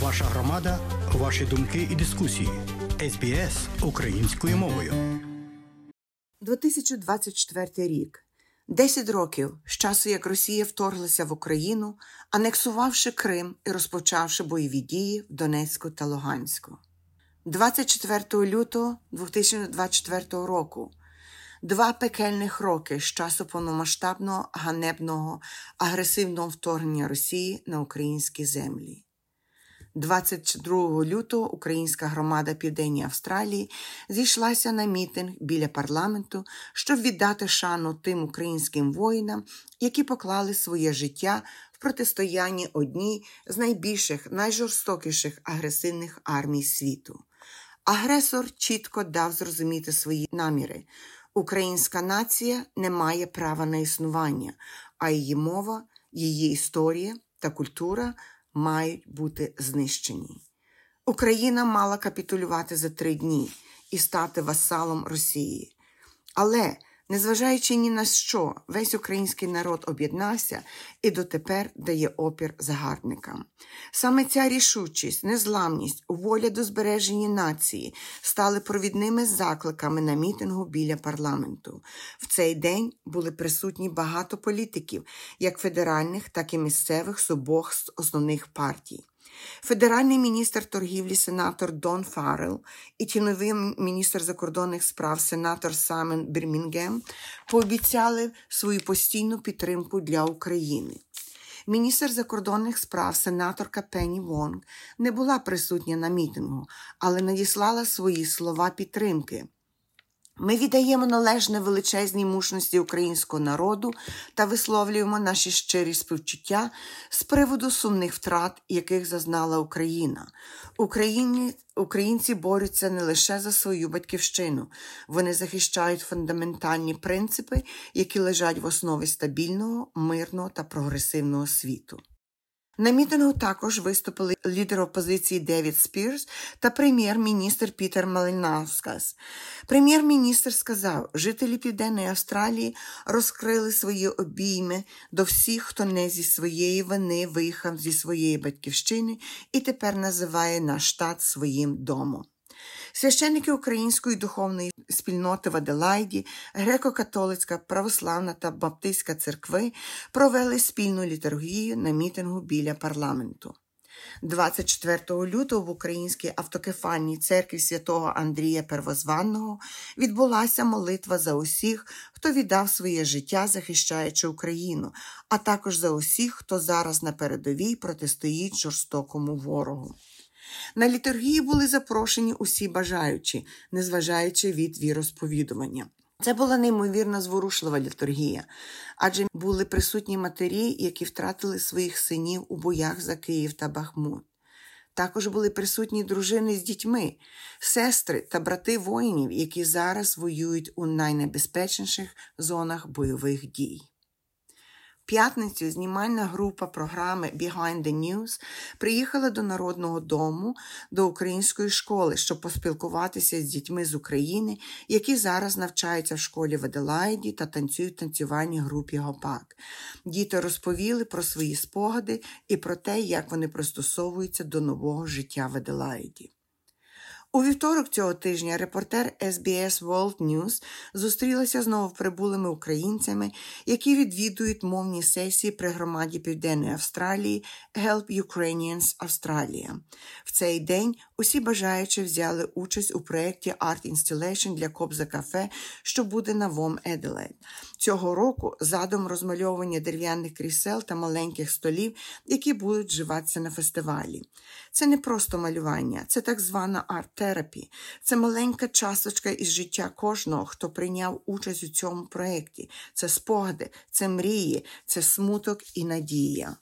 Ваша громада, ваші думки і дискусії. СБС українською мовою. 2024 рік. 10 років з часу, як Росія вторглася в Україну, анексувавши Крим і розпочавши бойові дії в Донецьку та Луганську. 24 лютого 2024 року. Два пекельних роки з часу повномасштабного ганебного агресивного вторгнення Росії на українські землі. 22 лютого українська громада Південній Австралії зійшлася на мітинг біля парламенту, щоб віддати шану тим українським воїнам, які поклали своє життя в протистоянні одній з найбільших, найжорстокіших агресивних армій світу. Агресор чітко дав зрозуміти свої наміри. Українська нація не має права на існування, а її мова, її історія та культура мають бути знищені. Україна мала капітулювати за три дні і стати васалом Росії. Але, незважаючи ні на що, весь український народ об'єднався і дотепер дає опір загарбникам. Саме ця рішучість, незламність, воля до збереження нації стали провідними закликами на мітингу біля парламенту. В цей день були присутні багато політиків, як федеральних, так і місцевих з обох основних партій. Федеральний міністр торгівлі сенатор Дон Фаррел і тіновий міністр закордонних справ сенатор Самен Бірмінгем пообіцяли свою постійну підтримку для України. Міністр закордонних справ сенаторка Пенні Вонг не була присутня на мітингу, але надіслала свої слова підтримки. Ми віддаємо належне величезній мужності українського народу та висловлюємо наші щирі співчуття з приводу сумних втрат, яких зазнала Україна. Україні, Українці борються не лише за свою батьківщину, вони захищають фундаментальні принципи, які лежать в основі стабільного, мирного та прогресивного світу. На мітингу також виступили лідер опозиції Девід Спірс та прем'єр-міністр Пітер Малинаускас. Прем'єр-міністр сказав, жителі Південної Австралії розкрили свої обійми до всіх, хто не зі своєї вини виїхав зі своєї батьківщини і тепер називає наш штат своїм домом. Священники української духовної спільноти в Аделайді, греко-католицька, православна та баптистська церкви провели спільну літургію на мітингу біля парламенту. 24 лютого в Українській автокефальній церкві святого Андрія Первозванного відбулася молитва за усіх, хто віддав своє життя, захищаючи Україну, а також за усіх, хто зараз на передовій протистоїть жорстокому ворогу. На літургії були запрошені усі бажаючі, незважаючи від віросповідування. Це була неймовірно зворушлива літургія, адже були присутні матері, які втратили своїх синів у боях за Київ та Бахмут. Також були присутні дружини з дітьми, сестри та брати воїнів, які зараз воюють у найнебезпечніших зонах бойових дій п'ятницю знімальна група програми Behind the News приїхала до Народного дому до української школи, щоб поспілкуватися з дітьми з України, які зараз навчаються в школі в Аделаїді та танцюють в танцювальній групі Гопак. Діти розповіли про свої спогади і про те, як вони пристосовуються до нового життя в Аделаїді. У вівторок цього тижня репортер SBS World News зустрілася з новоприбулими українцями, які відвідують мовні сесії при громаді Південної Австралії Help Ukrainians Australia. В цей день усі бажаючі взяли участь у проєкті Art Installation для Кобза Кафе, що буде на ВОМ Еделейд. Цього року задум розмальовування дерев'яних крісел та маленьких столів, які будуть вживатися на фестивалі. Це не просто малювання, це так звана арт-терапі. Це маленька часточка із життя кожного, хто прийняв участь у цьому проєкті. Це спогади, це мрії, це смуток і надія.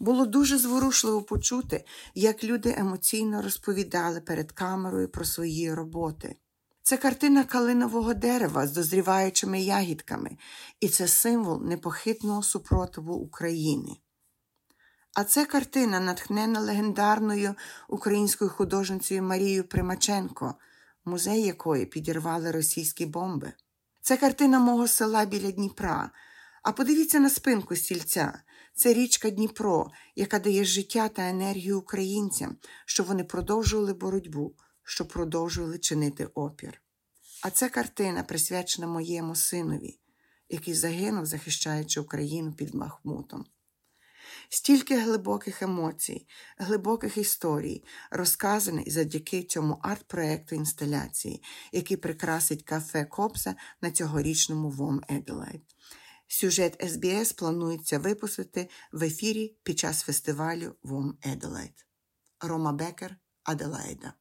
Було дуже зворушливо почути, як люди емоційно розповідали перед камерою про свої роботи. Це картина калинового дерева з дозріваючими ягідками, і це символ непохитного супротиву України. А це картина, натхнена легендарною українською художницею Марією Примаченко, музей якої підірвали російські бомби. Це картина мого села біля Дніпра. А подивіться на спинку стільця. Це річка Дніпро, яка дає життя та енергію українцям, щоб вони продовжували боротьбу, щоб продовжували чинити опір. А це картина присвячена моєму синові, який загинув, захищаючи Україну під Махмутом. Стільки глибоких емоцій, глибоких історій розказаних завдяки цьому арт-проекту інсталяції, який прикрасить кафе Копса на цьогорічному WOMADelaide. Сюжет SBS планується випустити в ефірі під час фестивалю WOMADelaide. Рома Бекер, Аделаїда.